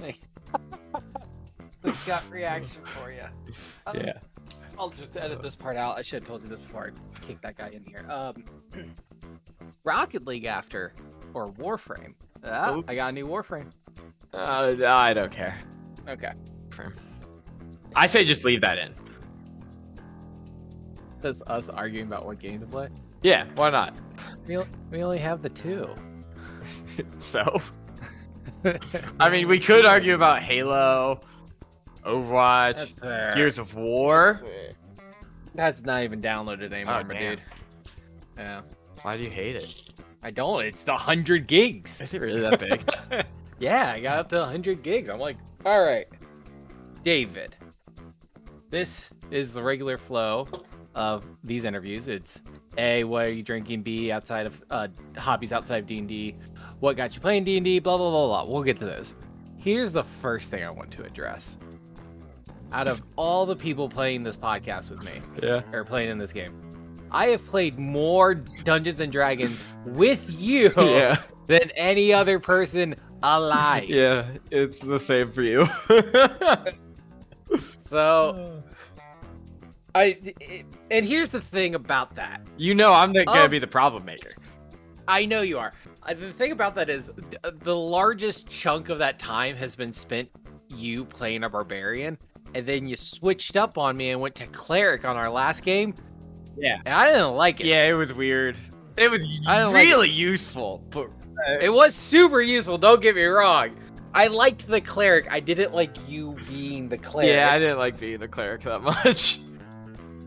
the gut reaction for you. Um, Yeah. I'll just edit this part out. I should have told you this before I kicked that guy in here. Um, Rocket League after or Warframe. Ah, Oh. I got a new Warframe. Uh, I don't care. Okay. I say just leave that in. That's us arguing about what game to play. Yeah, why not? We, we only have the two. So, I mean, we could argue about Halo, Overwatch, That's fair. Gears of War. That's not even downloaded anymore, Oh, dude. Yeah. Why do you hate it? I don't. It's the 100 gigs. Is it really that big? yeah, I got up to 100 gigs. I'm like, all right, David. This is the regular flow of these interviews. It's A, what are you drinking? B, outside of uh, hobbies outside of D&D. What got you playing D&D? Blah, blah, blah, blah. We'll get to those. Here's the first thing I want to address. Out of all the people playing this podcast with me, yeah. or playing in this game, I have played more Dungeons and Dragons with you Yeah. than any other person alive. Yeah, it's the same for you. So I it- and here's the thing about that. you know I'm the, gonna Oh. be the problem maker. I know you are. The thing about that is uh, the largest chunk of that time has been spent you playing a barbarian and then you switched up on me and went to cleric on our last game. Yeah. And I didn't like it. Yeah, it was weird. It was don't like really useful, but It was super useful, don't get me wrong. I liked the cleric. I didn't like you being the cleric. yeah, I didn't like being the cleric that much.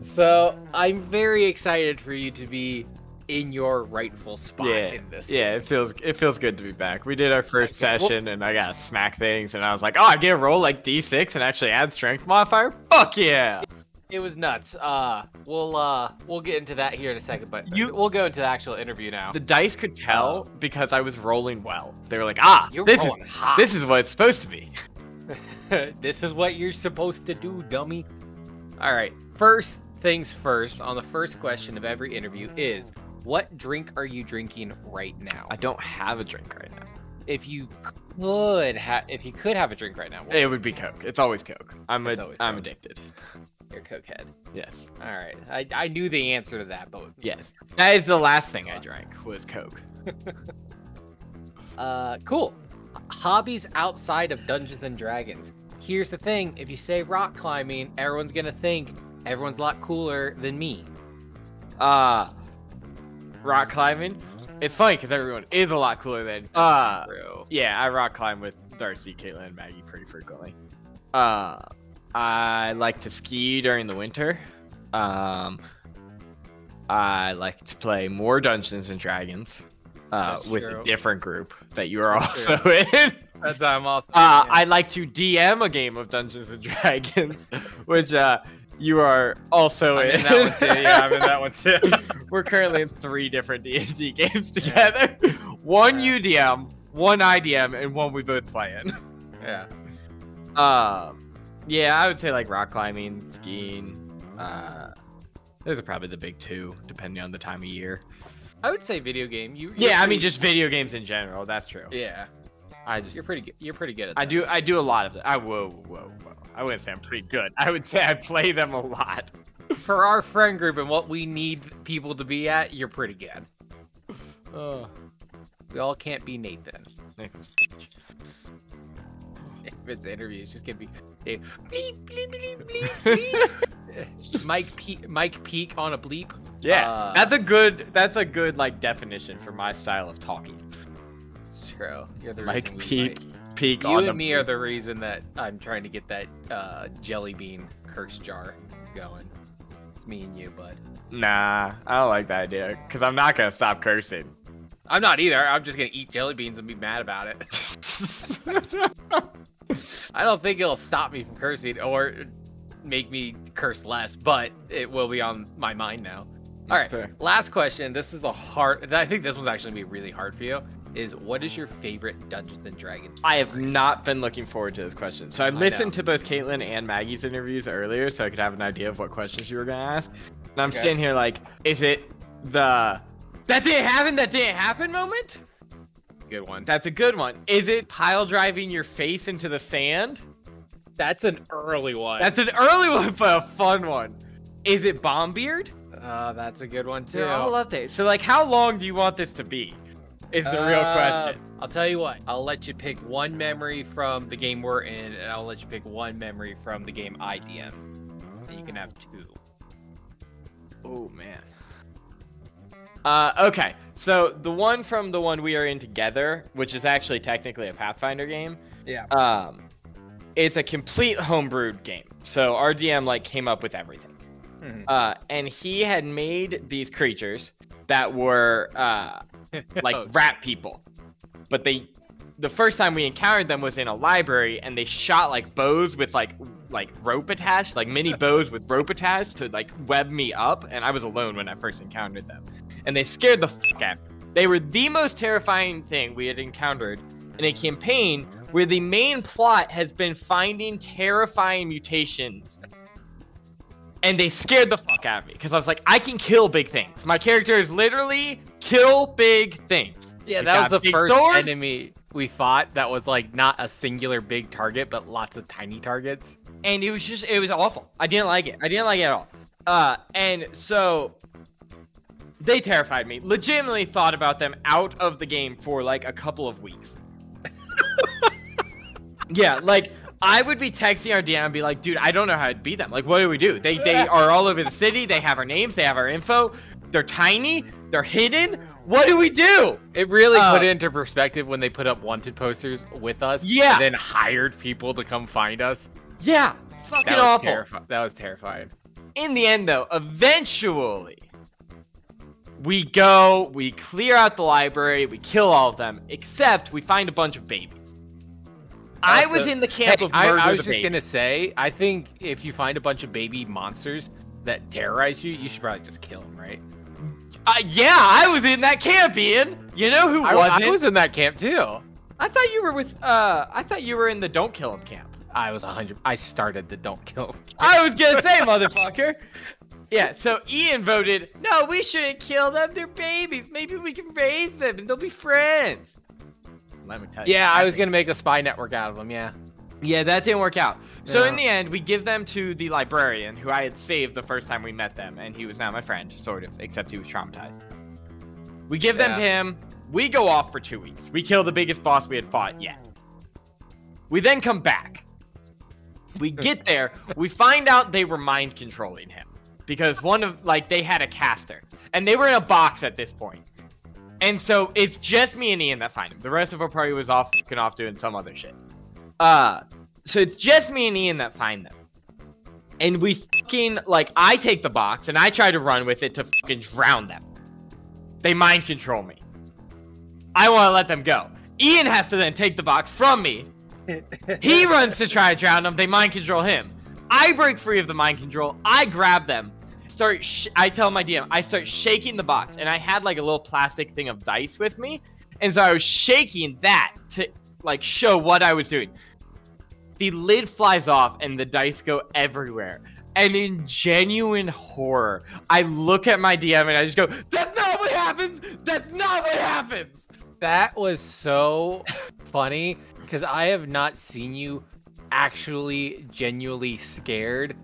So I'm very excited for you to be in your rightful spot Yeah, in this. Yeah, it feels it feels good to be back. We did our first Okay, well- session, and I got to smack things, and I was like, oh, I get a roll like D6 and actually add strength modifier. Fuck yeah! It was nuts. Uh, we'll uh, we'll get into that here in a second, but You- we'll go into the actual interview now. The dice could tell because I was rolling well. They were like, ah, You're this is rolling hot. this is what it's supposed to be. this is what you're supposed to do, dummy. All right. First things first. On the first question of every interview is, what drink are you drinking right now? I don't have a drink right now. If you could have, if you could have a drink right now, what It would be Coke. It's always Coke. I'm It's a, always I'm Coke. addicted. your cokehead. Yes. All right. I, I knew the answer to that, but Yes. That is the last thing I drank was Coke. Uh, cool. Hobbies outside of Dungeons and Dragons. Here's the thing: if you say rock climbing, everyone's gonna think everyone's a lot cooler than me. Uh rock climbing. It's funny because everyone is a lot cooler than uh yeah, I rock climb with Darcy, Caitlin, and Maggie pretty frequently. Uh I like to ski during the winter. Um I like to play more Dungeons and Dragons uh, with true. a different group that you are That's also in. That's I'm also. Uh, I like to DM a game of Dungeons and Dragons, which uh, you are also I'm in. in that one too. Yeah, I'm in that one too. We're currently in three different D&D games together. One Yeah. UDM, one IDM, and one we both play in. yeah. Um, yeah, I would say like rock climbing, skiing. Uh, those are probably the big two, depending on the time of year. I would say video game. You. Yeah, I mean just video games in general. That's true. Yeah. I just You're pretty good. You're pretty good at. I do. I do a lot of that. I whoa whoa whoa. I wouldn't say I'm pretty good. I would say I play them a lot. For our friend group and what we need people to be at, you're pretty good. Oh. We all can't be Nathan. If it's an interview, it's just gonna be bleep, bleep, bleep, bleep, bleep. Mike Peak, Mike Peak on a bleep. Yeah, Uh, that's a good that's a good like definition for my style of talking. You're the we peak peak You and me the are the reason that I'm trying to get that uh, jelly bean curse jar going. It's me and you, bud. Nah, I don't like that idea because I'm not gonna stop cursing. I'm not either. I'm just gonna eat jelly beans and be mad about it. I don't think it'll stop me from cursing or make me curse less, but it will be on my mind now. All right, last question. This is the hard. I think this one's actually gonna be really hard for you. Is what is your favorite Dungeons and Dragons? I have not been looking forward to this question. So I listened to both Caitlin and Maggie's interviews earlier, so I could have an idea of what questions you were gonna ask. And I'm Okay. sitting here like, is it the that didn't happen, that didn't happen moment, good one. That's a good one. Is it pile driving your face into the sand? That's an early one. That's an early one, but a fun one. Is it bomb beard? uh, that's a good one too. They're all. So, like, how long do you want this to be? Is the real Uh, question. I'll tell you what. I'll let you pick one memory from the game we're in, and I'll let you pick one memory from the game IDM. And you can have two. Oh man. Uh, okay. So the one from the one we are in together, which is actually technically a Pathfinder game. Yeah. Um, it's a complete homebrewed game. So our DM like came up with everything. Mhm. Uh, and he had made these creatures that were uh, like Oh, rat people, but they. The first time we encountered them was in a library, and they shot like bows with like like rope attached, like mini bows with rope attached to like web me up. And I was alone when I first encountered them, and they scared the fuck out. They were the most terrifying thing we had encountered in a campaign where the main plot has been finding terrifying mutations and they scared the fuck out of me because I was like, I can kill big things. My character is literally kill big things. Yeah, We that was the first sword. enemy we fought that was like not a singular big target, but lots of tiny targets. And it was just, it was awful. I didn't like it. I didn't like it at all. Uh, and so they terrified me. Legitimately thought about them out of the game for like a couple of weeks. yeah, like I would be texting our DM and be like, dude, I don't know how to beat them. Like, what do we do? They they are all over the city. They have our names. They have our info. They're tiny. They're hidden. What do we do? It really Uh, put it into perspective when they put up wanted posters with us. Yeah. And then hired people to come find us. Yeah, fucking That was awful. terrifying. That was terrifying. in the end though eventually we go we clear out the library we kill all of them except we find a bunch of babies i was in the camp Hey, of I, murder I was the just baby. gonna say, I think if you find a bunch of baby monsters that terrorize you, you should probably just kill them, right? uh, yeah i was in that camp ian you know who I, wasn't I was in that camp too. I thought you were with uh i thought you were in the don't kill him camp I was a hundred. I started the don't kill 'em i was gonna say motherfucker yeah so ian voted no we shouldn't kill them they're babies maybe we can raise them and they'll be friends let me tell you Yeah, I that was gonna make a spy network out of them. Yeah. Yeah, that didn't work out. So Yeah. in the end, we give them to the librarian who I had saved the first time we met them, and he was now my friend, sort of, except he was traumatized. We give them to him. We go off for two weeks. We kill the biggest boss we had fought yet. We then come back. We get there. We find out they were mind controlling him because one of like they had a caster, and they were in a box at this point. And so it's just me and Ian that find him. The rest of our party was off fucking off doing some other shit. Uh, so it's just me and Ian that find them. And we fucking like I take the box and I try to run with it to fucking drown them. They mind control me. I want to let them go. Ian has to then take the box from me. He runs to try to drown them. They mind control him. I break free of the mind control. I grab them. Start. Sh- I tell my DM. I start shaking the box, and I had like a little plastic thing of dice with me, and so I was shaking that to like show what I was doing. The lid flies off, and the dice go everywhere. And in genuine horror, I look at my DM and I just go, "That's not what happens. That's not what happens." That was so funny because I have not seen you actually genuinely scared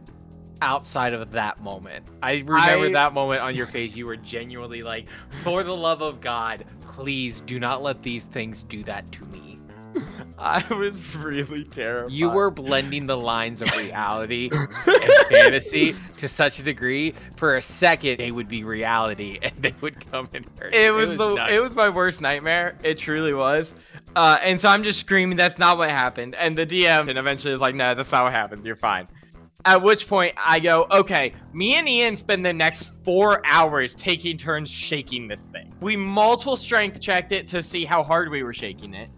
outside of that moment. I remember I- that moment on your face. You were genuinely like, for the love of God, please do not let these things do that to me. I was really terrified. You were blending the lines of reality and fantasy to such a degree. For a second, they would be reality and they would come and hurt. It was, the nuts. it was my worst nightmare. It truly was. Uh, and so I'm just screaming, "That's not what happened." And the DM and eventually is like, "No, that's not what happened. You're fine." At which point I go, "Okay." Me and Ian spend the next four hours taking turns shaking this thing. We multiple strength checked it to see how hard we were shaking it.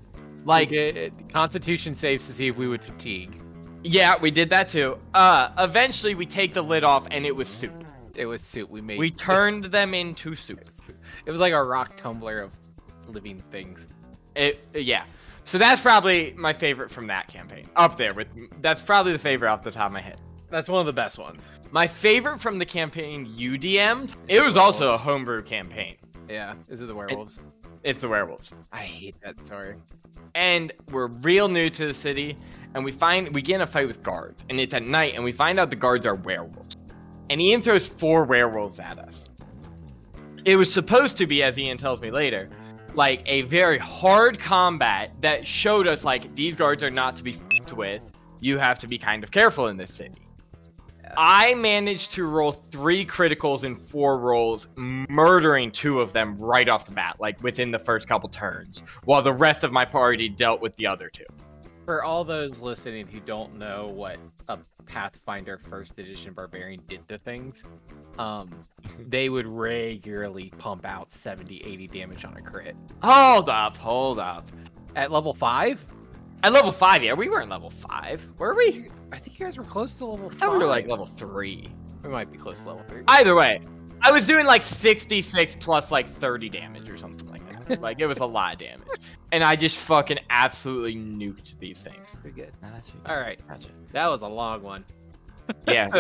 like it, Constitution saves to see if we would fatigue. yeah, we did that too. Uh, eventually we take the lid off and it was soup. It was soup we made. We turned them into soup. It was like a rock tumbler of living things. It yeah. So that's probably my favorite from that campaign. Up there with that's probably the favorite off the top of my head. That's one of the best ones. My favorite from the campaign you DM'd, it was also a homebrew campaign. Yeah. Is it the werewolves? It's the werewolves. I hate that story. and we're real new to the city and we find we get in a fight with guards and it's at night and we find out the guards are werewolves and ian throws four werewolves at us it was supposed to be as ian tells me later like a very hard combat that showed us like these guards are not to be f***ed with you have to be kind of careful in this city I managed to roll three criticals in four rolls, murdering two of them right off the bat, like within the first couple turns, while the rest of my party dealt with the other two. For all those listening who don't know what a Pathfinder First Edition Barbarian did to things, um, they would regularly pump out 70, 80 damage on a crit. Hold up, hold up. At level five, At level five, yeah, we weren't level five, Where were we? I think you guys were close to level I five. we were like level three. we might be close to level three. Either way, I was doing like 66 plus like 30 damage or something like that. like it was a lot of damage, and I just fucking absolutely nuked these things. Pretty good. Gotcha. All right, Gotcha. that was a long one. Yeah,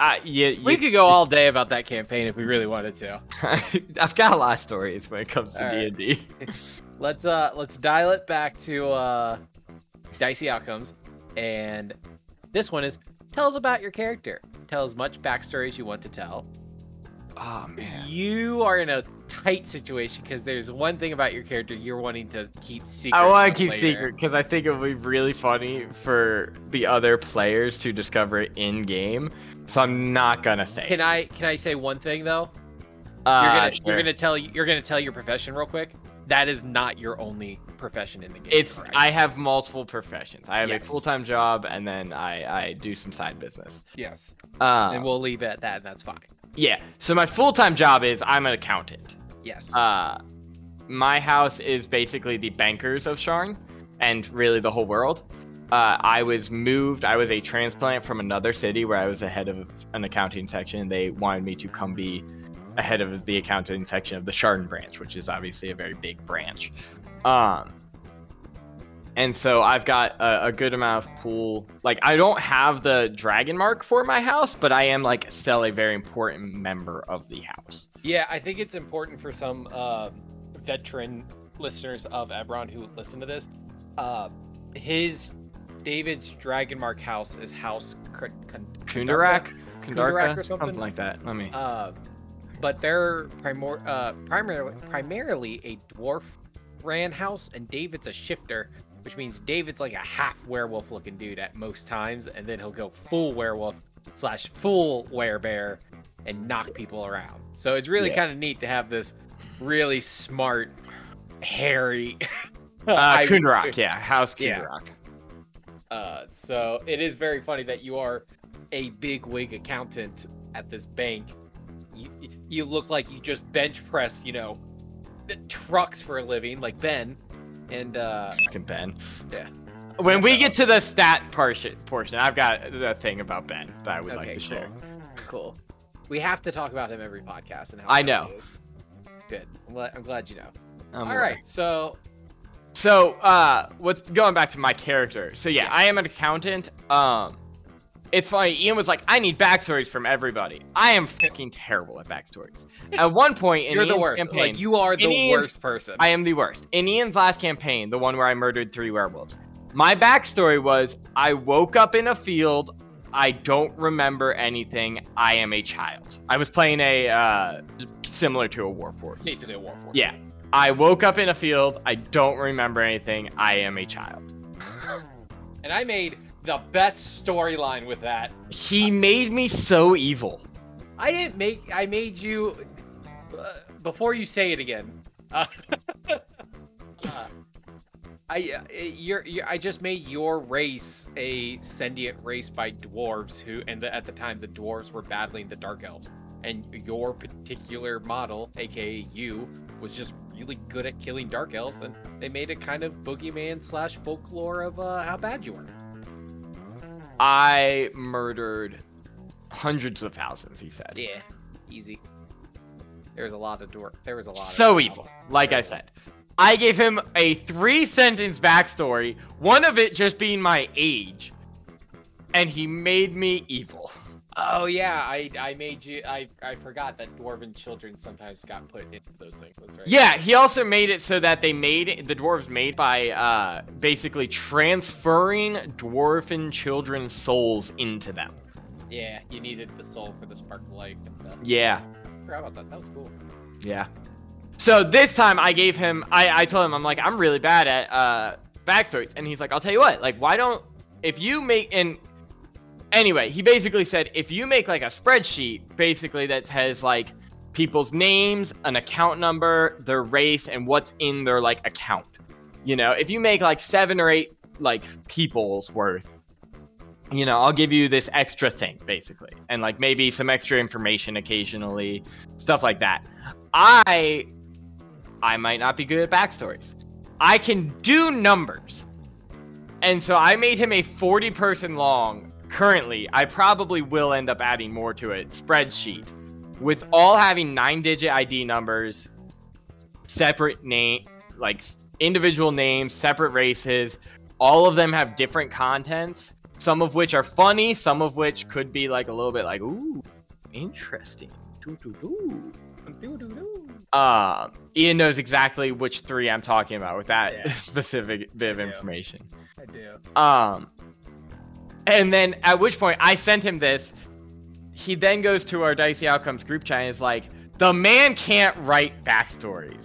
uh, yeah, We could go all day about that campaign if we really wanted to. I've got a lot of stories when it comes to D and D. Let's uh let's dial it back to uh dicey outcomes and this one is tell us about your character. Tell as much backstory as you want to tell. Oh man. You are in a tight situation because there's one thing about your character you're wanting to keep secret. I want to keep later. secret because I think it would be really funny for the other players to discover it in game. So I'm not gonna say. Can. I can I say one thing though? Uh, You're gonna sure. you're gonna tell you're gonna tell your profession real quick. That is not your only profession in the game. It's correct? I have multiple professions. I have Yes. a full time job and then I I do some side business. yes, Uh, and we'll leave it at that. And that's fine. yeah. So my full time job is I'm an accountant. Yes. Uh, my house is basically the bankers of Sharn, and really the whole world. Uh, I was moved. I was a transplant from another city where I was a head of an accounting section. They wanted me to come be a head of the accounting section of the Chardon branch, which is obviously a very big branch. Um, and so I've got a, a good amount of pool. Like I don't have the dragon mark for my house, but I am like still a very important member of the house. Yeah, I think it's important for some uh, veteran listeners of Eberron who listen to this. Uh, his David's dragon mark house is House Kundarak, Kundarak or something? like that. Let me. Uh, but they're primor- uh, primarily primarily a dwarf ran house, and David's a shifter, which means David's like a half werewolf looking dude at most times, and then he'll go full werewolf slash full werebear and knock people around. So it's really Yeah. kind of neat to have this really smart, hairy. Uh, Kundarak, yeah, House Yeah. Uh, so it is very funny that you are a big wig accountant at this bank. You, you look like you just bench press, you know, the trucks for a living, like Ben. And uh, Fucking Ben. Yeah. When we get to the stat portion, portion, I've got the thing about Ben that I would like to cool. share. Cool. We have to talk about him every podcast and how I know. he is. Good. I'm glad, I'm glad you know. I'm All aware. right. So So, uh, what's going back to my character? So yeah, Yeah. I am an accountant. Um, it's funny. Ian was like, "I need backstories from everybody." I am fucking terrible at backstories. At one point in you're the Ian's worst. campaign, Like you are the Ian's- worst person. I am the worst. In Ian's last campaign, the one where I murdered three werewolves, my backstory was I woke up in a field. I don't remember anything. I am a child. I was playing a uh, similar to a Warforged. Basically a war for. Yeah. I woke up in a field. I don't remember anything. I am a child. And I made the best storyline with that. He made me so evil. I didn't make. I made you. Uh, before you say it again. Uh, uh, I uh, you're, you're I just made your race a sentient race by dwarves who, and the, at the time the dwarves were battling the dark elves, and your particular model, aka you, was just really good at killing dark elves, and they made a kind of boogeyman slash folklore of uh, how bad you were. I murdered hundreds of thousands, he said. Yeah, easy. There was a lot of dwarf. There was a lot. So evil. Like I said. I gave him a three sentence backstory, one of it just being my age, and he made me evil. Oh yeah, I I made you. I I forgot that dwarven children sometimes got put into those things. That's right. Yeah, he also made it so that they made the dwarves made by uh, basically transferring dwarven children's souls into them. Yeah, you needed the soul for the spark of life. And stuff. Yeah, I forgot about that. That was cool. yeah. So this time I gave him, I, I told him, I'm like, I'm really bad at uh, backstories. And he's like, I'll tell you what, like, why don't, if you make, and anyway, he basically said, if you make like a spreadsheet, basically that has like people's names, an account number, their race, and what's in their like account. You know, if you make like seven or eight like people's worth, you know, I'll give you this extra thing basically, and like maybe some extra information occasionally, stuff like that. I I might not be good at backstories. I can do numbers. And so I made him a 40 person long, currently, I probably will end up adding more to it, spreadsheet with all having nine digit ID numbers, separate name, like individual names, separate races. All of them have different contents, some of which are funny, some of which could be like a little bit like, ooh, interesting. Doo-doo-doo. Uh, Ian knows exactly which three I'm talking about with that Yeah. specific bit of do. information. I do. Um, and then at which point I sent him this. He then goes to our Dicey Outcomes group chat and is like, the man can't write backstories.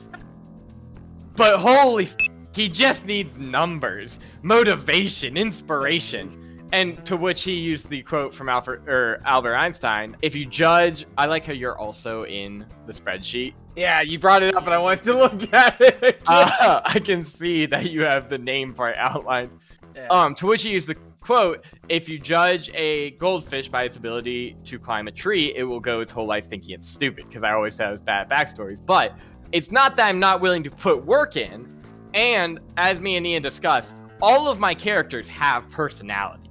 But holy f- he just needs numbers, motivation, inspiration. And to which he used the quote from Alfred or Albert Einstein: "If you judge, I like how you're also in the spreadsheet. Yeah, you brought it up, and I wanted to look at it. Uh, I can see that you have the name part outlined." Yeah. Um, to which he used the quote, if you judge a goldfish by its ability to climb a tree, it will go its whole life thinking it's stupid, because I always said it was bad backstories. But it's not that I'm not willing to put work in, and as me and Ian discussed, all of my characters have personality.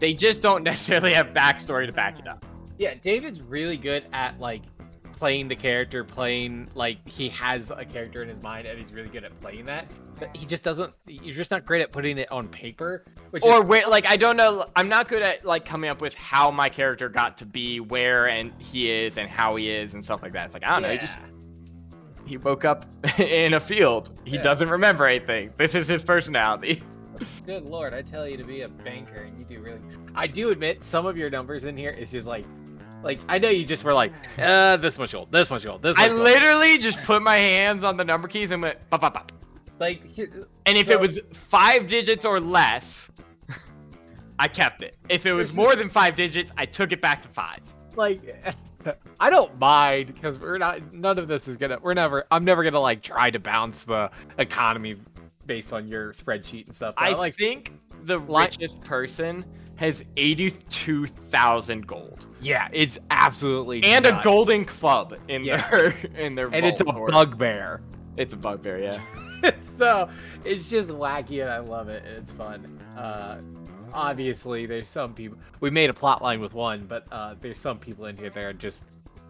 They just don't necessarily have backstory to back it up. Yeah, David's really good at like playing the character, playing like he has a character in his mind, and he's really good at playing that. But he just doesn't. You're just not great at putting it on paper. Which Or is, where, like, I don't know. I'm not good at like coming up with how my character got to be where and he is and how he is and stuff like that. It's like I don't know. He just he woke up in a field. He Yeah. doesn't remember anything. This is his personality. Good lord, I tell you to be a banker, and you do really. I do admit some of your numbers in here is just like, like I know you just were like, uh, this much gold, this much gold, this. I much gold. literally just put my hands on the number keys and went pop pop pop. like And if So- it was five digits or less, I kept it. If it was more than five digits, I took it back to five. like I don't mind because we're not. None of this is gonna. We're never. I'm never gonna like try to bounce the economy based on your spreadsheet and stuff. but I like. think the richest person has eighty-two thousand gold. Yeah, it's absolutely and a golden club in Yeah. their in their and it's a vault for it. bugbear. It's a bugbear, yeah. so it's just wacky and I love it. and It's fun. Uh, obviously, there's some people. We made a plot line with one, but uh, there's some people in here that are just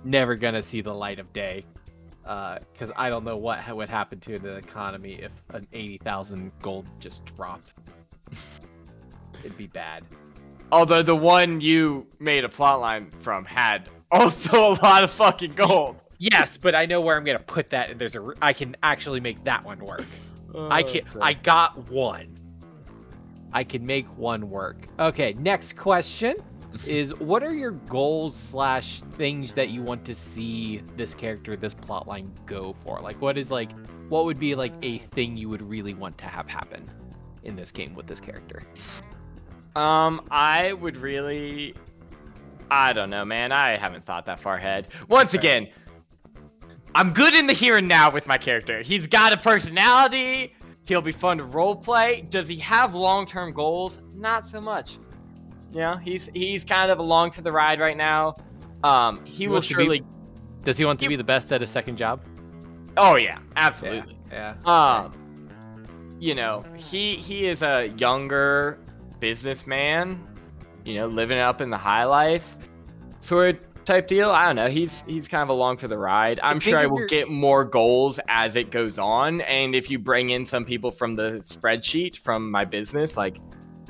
never gonna see the light of day. Because I don't know what ha- would happen to the economy if an eighty thousand gold just dropped. It'd be bad. Although the one you made a plotline from had also a lot of fucking gold. Yes, but I know where I'm gonna put that. And there's a. r- I can actually make that one work. I oh, can. I got one. I can make one work. Okay. Next question is: What are your goals slash things that you want to see this character, this plotline go for? Like, what is like, what would be like a thing you would really want to have happen in this game with this character? Um, I would really. I don't know, man. I haven't thought that far ahead. Once Okay. again, I'm good in the here and now with my character. He's got a personality. He'll be fun to roleplay. Does he have long-term goals? Not so much. You know, he's he's kind of along for the ride right now. Um, he, He will to be- Does he want to You- be the best at his second job? Oh yeah, absolutely. Yeah. Um, you know, he he is a younger businessman, you know, living up in the high life sort of type deal. I don't know. He's he's kind of along for the ride. I'm think sure I will you're- get more goals as it goes on, and if you bring in some people from the spreadsheet from my business, like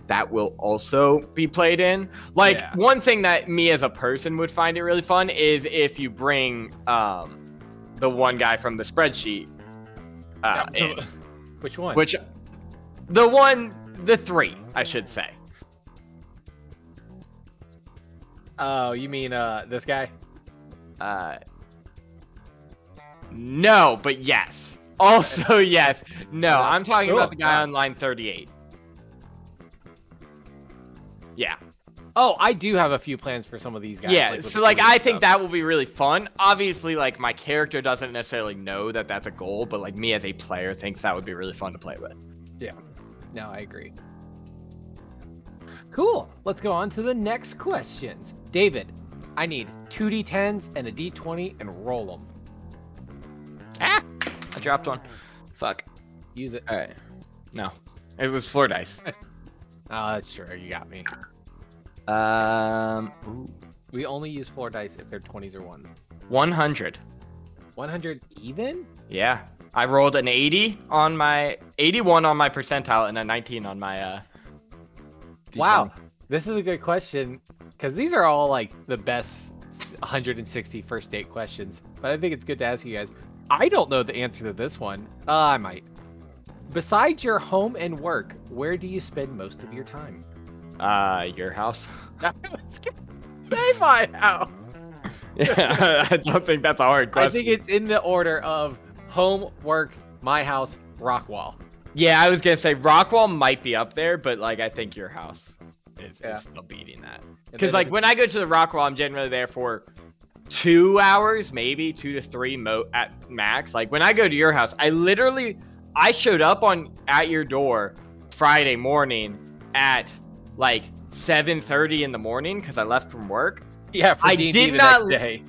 that will also be played in. Like Yeah. one thing that me as a person would find it really fun is if you bring um the one guy from the spreadsheet uh, in, Which one? which the one the three I should say. Oh, you mean uh this guy? Uh, no, but yes. Also yes. No, I'm talking about the guy on line 38. Yeah. Oh, I do have a few plans for some of these guys. yeah, with so like I think that will be really fun. Obviously, like my character doesn't necessarily know that that's a goal, but like me as a player thinks that would be really fun to play with. No, I agree. Cool. Let's go on to the next questions. David, I need two D10s and a D20 and roll them. Ah, I dropped one. Fuck. Use it. All right. No, it was floor dice. Oh, that's true. You got me. Um, We only use floor dice if they're 20s or 1s. 100. 100 even? Yeah, I rolled an 80 on my 81 on my percentile and a 19 on my uh. D20. Wow. This is a good question because these are all like the best 160 first date questions. But I think it's good to ask you guys. I don't know the answer to this one. Uh, I might. Besides your home and work, where do you spend most of your time? Uh, your house. I was gonna say my house. Yeah, I don't think that's a hard question. I think it's in the order of home, work, my house, Rockwall. Yeah, I was gonna say Rockwall might be up there, but like I think your house is, Yeah. is still beating that. Because like when I go to the Rockwall, I'm generally there for two hours, maybe two to three mo at max. Like when I go to your house, I literally I showed up on at your door Friday morning at like 7:30 in the morning because I left from work. yeah, for I did the not- next day.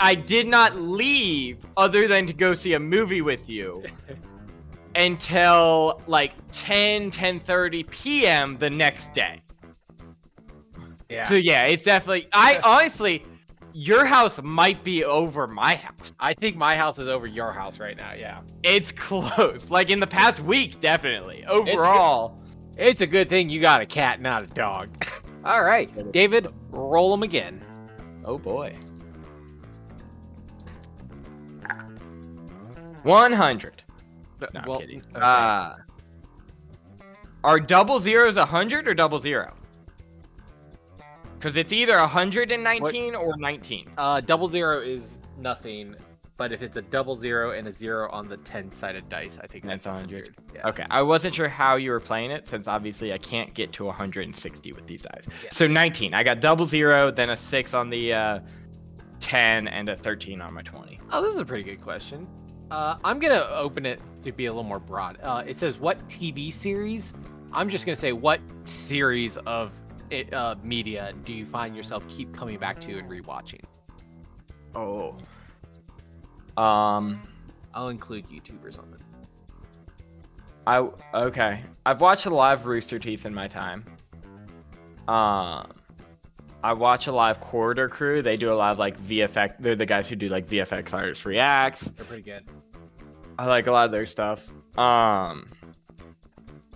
I did not leave other than to go see a movie with you until like 10 10:30 p.m. the next day. Yeah. So yeah, it's definitely I honestly your house might be over my house. I think my house is over your house right now. Yeah. It's close. Like in the past week definitely. Overall, It's a good thing you got a cat, not a dog. All right, David, roll them again. oh boy. 100. No, I'm kidding. okay. Uh, are double zeros 100 or double zero? Because it's either 119 or 19. Uh, double zero is nothing, but if it's a double zero and a zero on the ten-sided dice, I think That's that's 100. Yeah. Okay, I wasn't sure how you were playing it since obviously I can't get to 160 with these dice. Yeah. So 19. I got double zero, then a 6 on the uh, 10, and a 13 on my 20. Oh, this is a pretty good question. Uh, I'm gonna open it to be a little more broad. Uh, it says what TV series? I'm just gonna say what series of it, uh, media do you find yourself keep coming back to and rewatching? Oh. Um, I'll include YouTubers on it. I okay. I've watched a lot of Rooster Teeth in my time. Um, I watch a lot of Corridor Crew. They do a lot of like VFX. They're the guys who do like VFX artists reacts. They're pretty good. I like a lot of their stuff. Um,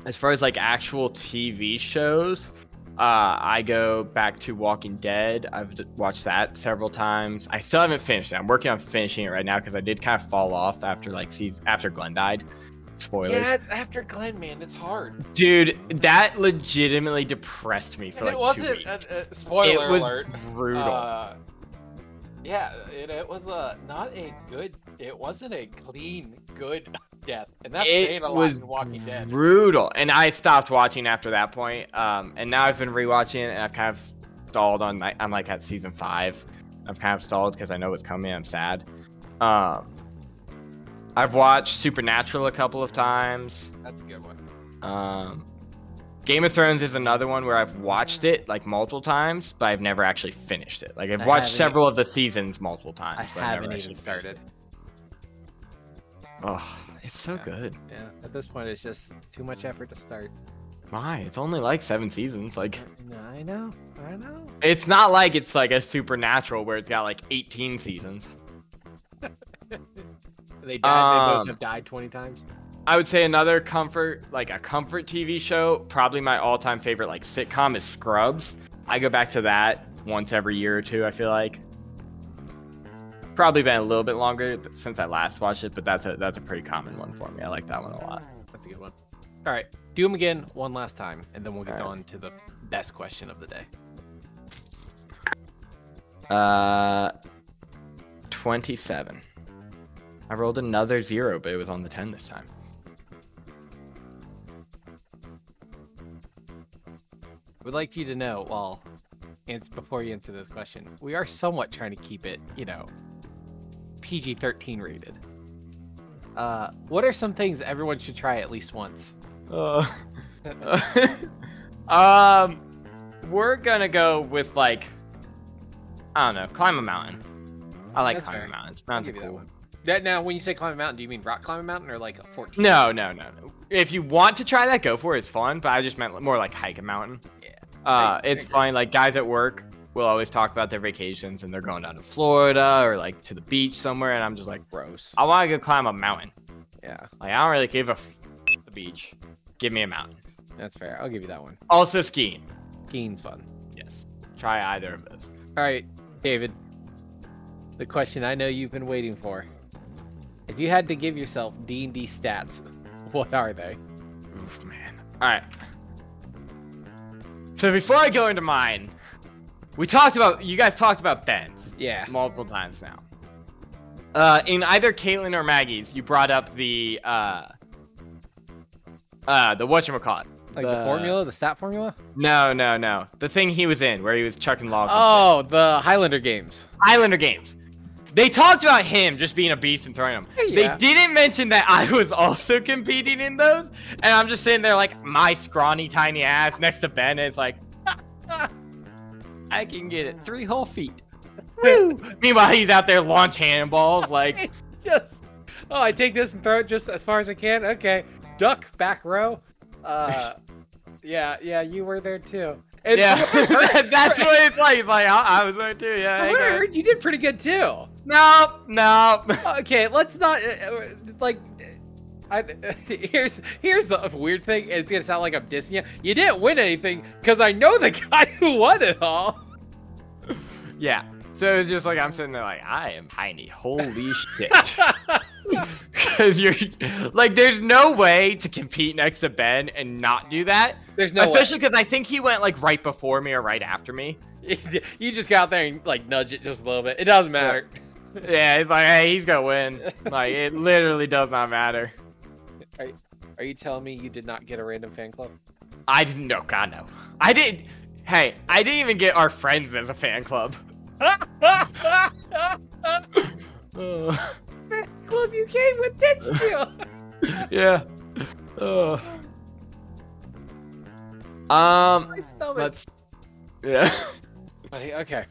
as far as like actual TV shows, uh, I go back to Walking Dead. I've watched that several times. I still haven't finished it. I'm working on finishing it right now because I did kind of fall off after like season after Glenn died. Spoilers. Yeah, after Glenn, man, it's hard. Dude, that legitimately depressed me for And like it wasn't weeks. a, a spoiler it was alert. brutal. Uh, yeah, it, it was a not a good. It wasn't a clean, good death, and that's it saying a lot was in Walking Dead. brutal, and I stopped watching after that point. Um, and now I've been rewatching it, and I've kind of stalled on. like- I'm like at season five. I've kind of stalled because I know what's coming. I'm sad. Um, I've watched Supernatural a couple of times. That's a good one. Um, Game of Thrones is another one where I've watched it like multiple times, but I've never actually finished it. Like I've I watched several of the seasons multiple times. I but I've never haven't actually even started. Oh, it's so Yeah. good. Yeah, at this point, it's just too much effort to start. My, It's only like seven seasons. Like I know, I know. it's not like it's like a supernatural where it's got like 18 seasons. They died. they both Um, have died twenty times. I would say another comfort, like a comfort TV show, probably my all-time favorite like sitcom is Scrubs. I go back to that once every year or two. I feel like probably been a little bit longer since I last watched it, but that's a that's a pretty common one for me. I like that one a lot. That's a good one. All right, do them again one last time, and then we'll get All right. on to the best question of the day. Uh, twenty-seven. I rolled another zero, but it was on the ten this time. We'd like you to know, well, ans- before you answer this question, we are somewhat trying to keep it, you know, PG 13 rated. Uh, what are some things everyone should try at least once? Uh, um, we're gonna go with like, I don't know, climb a mountain. I like That's climbing fair. mountains. Mountains are cool. one. That, now, when you say climb a mountain, do you mean rock climb a mountain or like a 14? No, no, no, no. If you want to try that, go for it. It's fun, but I just meant more like hike a mountain. Uh, it's fun. Like guys at work will always talk about their vacations and they're going down to Florida or like to the beach somewhere, and I'm just like, Gross. I want to go climb a mountain. Yeah, Like I don't really give a f- the beach. Give me a mountain. that's fair. I'll give you that one. Also skiing. Skiing's fun. Yes. Try either of those. All right, David. The question I know you've been waiting for. If you had to give yourself D&D stats, what are they? Oof, man. All right. So before I go into mine, we talked about you guys talked about Ben's Yeah. multiple times now. Uh, in either Caitlin or Maggie's, you brought up the uh, uh, the whatchamacallit. Like the, formula, the stat formula? No, no, no. The thing he was in, where he was chucking logs. Oh, the Highlander games. Highlander games. They talked about him just being a beast and throwing them. Yeah. They didn't mention that I was also competing in those, and I'm just sitting there like my scrawny tiny ass next to Ben, and it's like, I can get it three whole feet. Meanwhile, he's out there launch handballs like, Just oh, I take this and throw it just as far as I can. Okay, duck back row. Uh, yeah, yeah, you were there too. And yeah, from what I heard- that's what it's like. It's like I, I was there too. Yeah. what I heard, you did pretty good too. No, no. Okay, let's not uh, uh, like. I, here's here's the weird thing. and It's gonna sound like I'm dissing you. You didn't win anything because I know the guy who won it all. Yeah. So it was just like I'm sitting there like I am tiny. Holy shit. Because you're like, there's no way to compete next to Ben and not do that. There's no way. Especially because I think he went like right before me or right after me. you just got there and like nudge it just a little bit. It doesn't matter. Yeah, it's like, hey, he's gonna win. Like it literally does not matter. Are you telling me you did not get a random fan club? I didn't know. God no. I didn't. Hey, I didn't even get our friends as a fan club. Club you came with ditched you. yeah. Uh. Um. My stomach. Let's. Yeah. Okay, okay.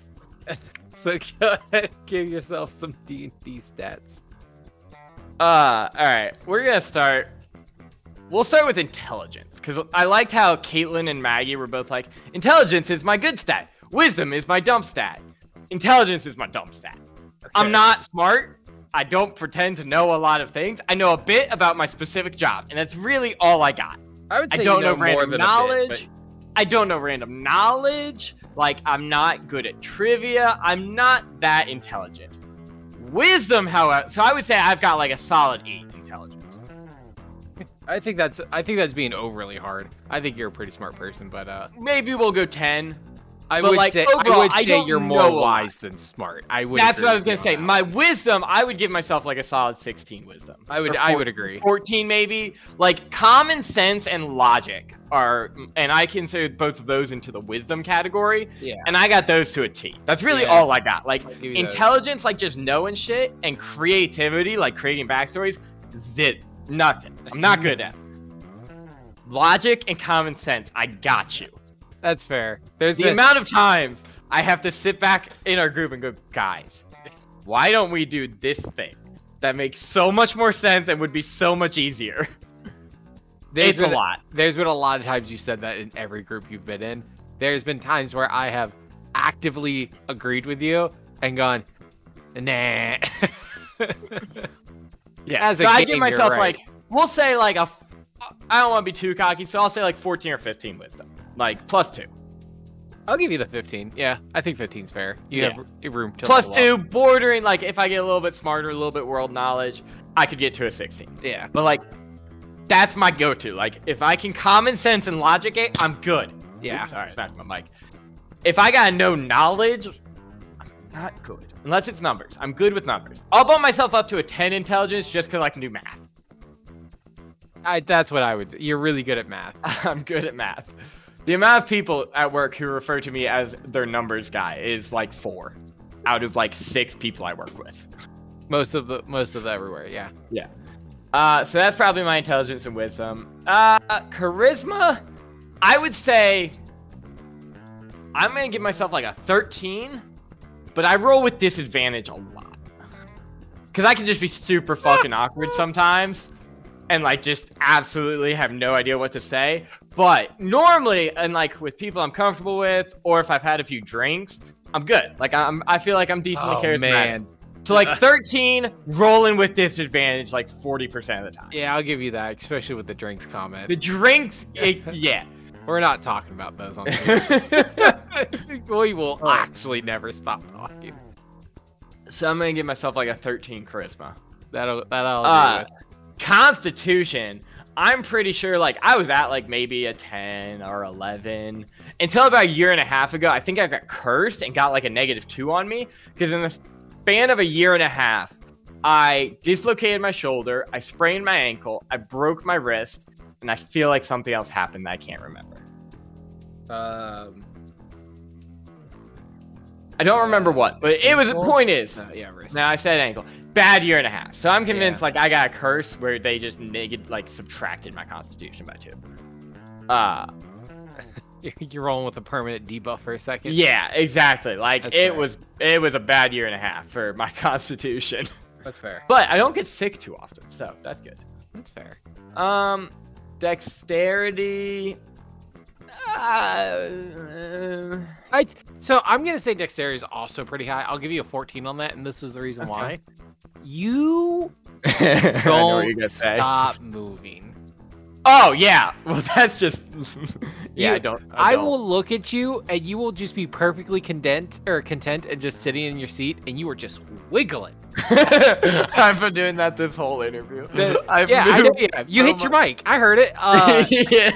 so go ahead, give yourself some D and D stats. Uh. All right. We're gonna start. We'll start with intelligence because I liked how Caitlin and Maggie were both like, intelligence is my good stat. Wisdom is my dump stat. Intelligence is my dump stat. I'm not smart. I don't pretend to know a lot of things. I know a bit about my specific job, and that's really all I got. I would say I don't you know, know, random knowledge. Bit, I don't know random knowledge. Like, I'm not good at trivia. I'm not that intelligent. Wisdom, however, so I would say I've got like a solid eight intelligence. I think that's I think that's being overly hard. I think you're a pretty smart person, but uh, Maybe we'll go 10. I But, would like, say overall, I would say don't you're more wise than smart. I would. That's what I was gonna say. My wisdom, I would give myself like a solid 16 wisdom. I would Or I would agree. 14 maybe. Like common sense and logic are and I consider both of those into the wisdom category. Yeah. And I got those to a T. That's really Yeah. all I got. Like I'll those. intelligence, like just knowing shit, and creativity, like creating backstories, zit nothing. I'm not good at. Logic and common sense, I got you. That's fair. There's The been amount of times I have to sit back in our group and go, guys, why don't we do this thing that makes so much more sense and would be so much easier? there's it's a been- lot. There's been a lot of times you said that in every group you've been in. There's been times where I have actively agreed with you and gone, nah. Yeah. As a so I give myself right. like we'll say like a, I don't want to be too cocky, so I'll say like 14 or 15 wisdom, like plus two. I'll give you the 15. Yeah, I think 15's fair. You Yeah. have room to two, up. bordering like if I get a little bit smarter, a little bit world knowledge, I could get to a 16. Yeah. But like, that's my go-to. Like, if I can common sense and logic it, I'm good. Yeah. Oops, sorry, smacked my mic. If I got no knowledge, I'm not good. Unless it's numbers. I'm good with numbers. I'll bump myself up to a 10 intelligence just because I can do math. I, that's what I would. You're really good at math. I'm good at math. The amount of people at work who refer to me as their numbers guy is like four out of like six people I work with. Most of the most of the everywhere. Yeah. Yeah. Uh, so that's probably my intelligence and wisdom. Uh, charisma, I would say I'm gonna give myself like a 13, but I roll with disadvantage a lot. Cause I can just be super fucking awkward sometimes, and like just absolutely have no idea what to say. But normally, and like with people I'm comfortable with, or if I've had a few drinks, I'm good. Like I'm, I feel like I'm decently Oh, charismatic. man. So like 13, rolling with disadvantage like 40% of the time. Yeah, I'll give you that, especially with the drinks comment. The drinks, it, yeah. We're not talking about those on the We will actually never stop talking. so I'm gonna give myself like a 13 charisma. That'll that I'll Uh. Constitution, I'm pretty sure like I was at like maybe a 10 or 11 until about a year and a half ago. I think I got cursed and got like a negative two on me because in the span of a year and a half, I dislocated my shoulder, I sprained my ankle, I broke my wrist, and I feel like something else happened that I can't remember. Um, I don't remember what, but it was. The point is, uh, yeah, wrist. now I said ankle. Bad year and a half. So I'm convinced Yeah. like I got a curse where they just negative like subtracted my constitution by two. Uh You're- rolling with a permanent debuff for a second. yeah, exactly. Like That's it fair. was it was a bad year and a half for my constitution. that's fair. But I don't get sick too often, so that's good. That's fair. Um dexterity uh, I so I'm gonna say dexterity is also pretty high. I'll give you a 14 on that, and this is the reason why. You I know what don't say. stop moving. Oh yeah. Well that's just Yeah, You- I don't I, I, don't. will look at you, and you will just be perfectly content or content and just sitting in your seat, and you are just wiggling. I've been doing that this whole interview. Yeah, I know, yeah, you so hit your mic. I heard it. Uh, yeah.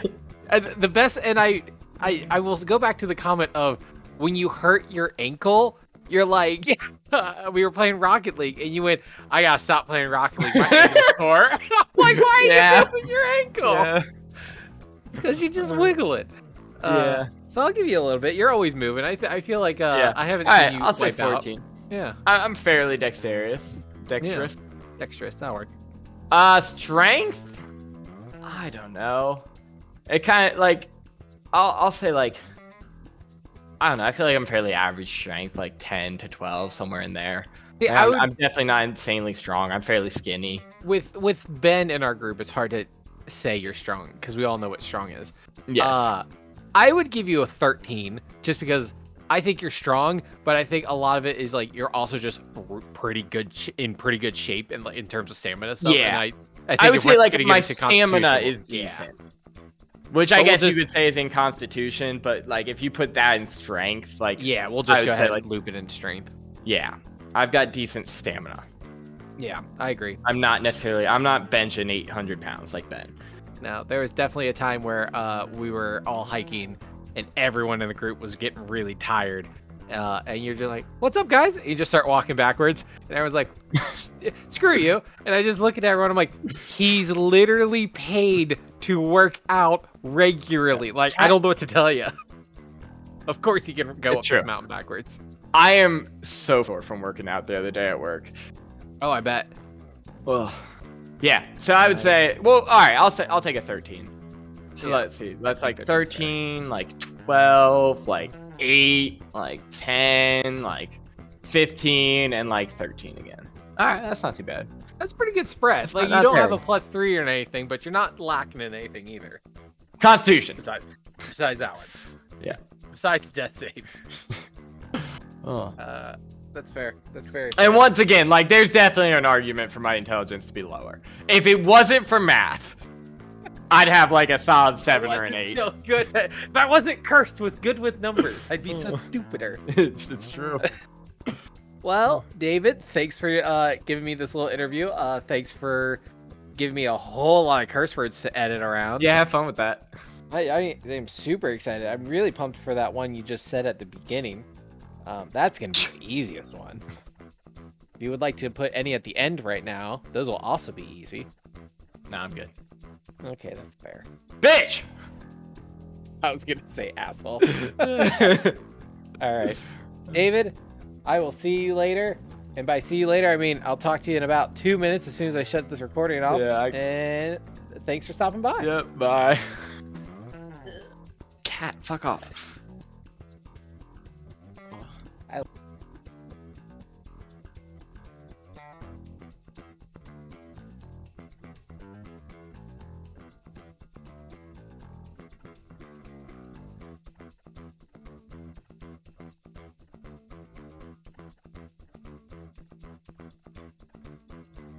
and the best, and I, I, I will go back to the comment of when you hurt your ankle. You're like, yeah, we were playing Rocket League, and you went, I gotta stop playing Rocket League. My ankle's sore. I'm like, why are Yeah. you moving your ankle? Yeah. Because you just wiggle it. Uh, Yeah. So I'll give you a little bit. You're always moving. I, th- I feel like uh, Yeah. I haven't All seen right, you I'll say wipe out. 14. Yeah, I- I'm fairly dexterous. Dexterous. dexterous. That work. Uh, strength? I don't know. It kind of like, I'll I'll say like, I don't know. I feel like I'm fairly average strength, like 10 to 12, somewhere in there. Yeah, I'm, would, I'm definitely not insanely strong. I'm fairly skinny. with with Ben in our group, it's hard to say you're strong because we all know what strong is. Yes. Uh, I would give you a 13 just because I think you're strong, but I think a lot of it is like you're also just pretty good sh- in pretty good shape in like in terms of stamina stuff. Yeah. and I, I, think I would say like my stamina is yeah. Which I But we'll guess just- you could say is in Constitution, but like if you put that in strength, like Yeah, we'll just go say, ahead like- and loop it in strength. yeah, I've got decent stamina. Yeah, I agree. I'm not necessarily I'm not benching 800 pounds like Ben. Now, there was definitely a time where uh, we were all hiking and everyone in the group was getting really tired. Uh, and you're just like, what's up, guys? And you just start walking backwards. And everyone's like, screw you. And I just look at everyone. I'm like, he's literally paid to work out regularly. Like, I don't know what to tell you. Of course, he can go It's up true. this mountain backwards. I am so sore from working out the other day at work. Oh, I bet. Ugh. Yeah, so I would say, well, all right, I'll say I'll take a 13. So Yeah. let's see, that's like 13's fair. 13, like 12, like 8, like 10, like 15, and like 13 again. All right, that's not too bad. That's pretty good spread. It's Like, not- you not don't have a plus three or anything, but you're not lacking in anything either. Constitution. Besides, besides that one. Yeah. Besides death saves. Oh. Uh, That's fair. That's very. And once again, like, there's definitely an argument for my intelligence to be lower. If it wasn't for math, I'd have like a solid seven or an eight. So good. If I wasn't cursed with good with numbers, I'd be so stupider. it's, it's true. Well, David, thanks for uh, giving me this little interview. Uh, thanks for giving me a whole lot of curse words to edit around. Yeah, have fun with that. I, I am super excited. I'm really pumped for that one you just said at the beginning. Um, that's gonna be the easiest one. If you would like to put any at the end right now, those will also be easy. Nah, I'm good. Okay, that's fair. Bitch! I was gonna say asshole. All right, David, I will see you later. And by see you later, I mean I'll talk to you in about two minutes as soon as I shut this recording off. Yeah, I- And thanks for stopping by. yep, bye. Cat, fuck off. I-